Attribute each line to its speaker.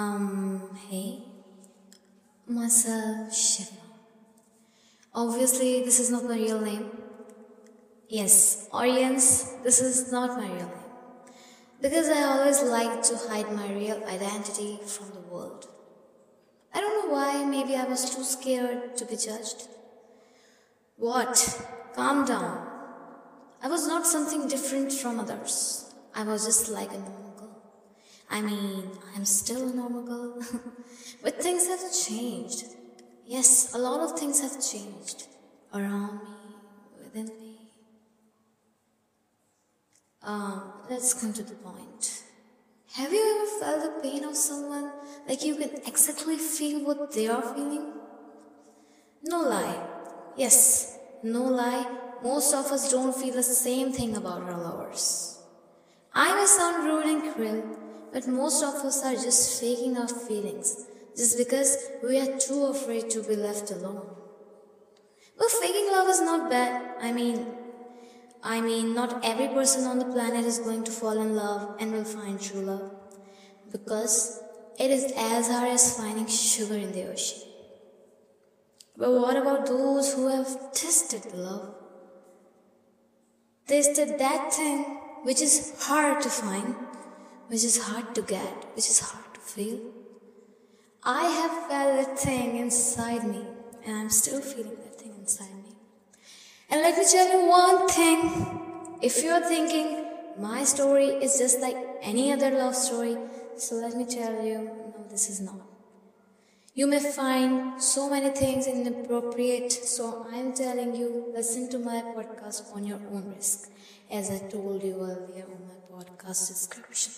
Speaker 1: Um, hey, myself Shiva. Obviously, this is not my real name. Yes, audience, this is not my real name. Because I always like to hide my real identity from the world. I don't know why, maybe I was too scared to be judged. What? Calm down. I was not something different from others. I was just like a normal. I mean, I'm still a normal girl. but things have changed. Yes, a lot of things have changed around me, within me. Um, let's come to the point. Have you ever felt the pain of someone like you can exactly feel what they are feeling? No lie. Yes, no lie. Most of us don't feel the same thing about our lovers. I may sound rude and cruel, but most of us are just faking our feelings just because we are too afraid to be left alone. But faking love is not bad. I mean, I mean, not every person on the planet is going to fall in love and will find true love. Because it is as hard as finding sugar in the ocean. But what about those who have tasted love? Tasted that thing which is hard to find, which is hard to get, which is hard to feel. I have felt that thing inside me, and I'm still feeling that thing inside me. And let me tell you one thing. If you're thinking my story is just like any other love story, so let me tell you, no, this is not. You may find so many things inappropriate, so I'm telling you, listen to my podcast on your own risk, as I told you earlier on my podcast description.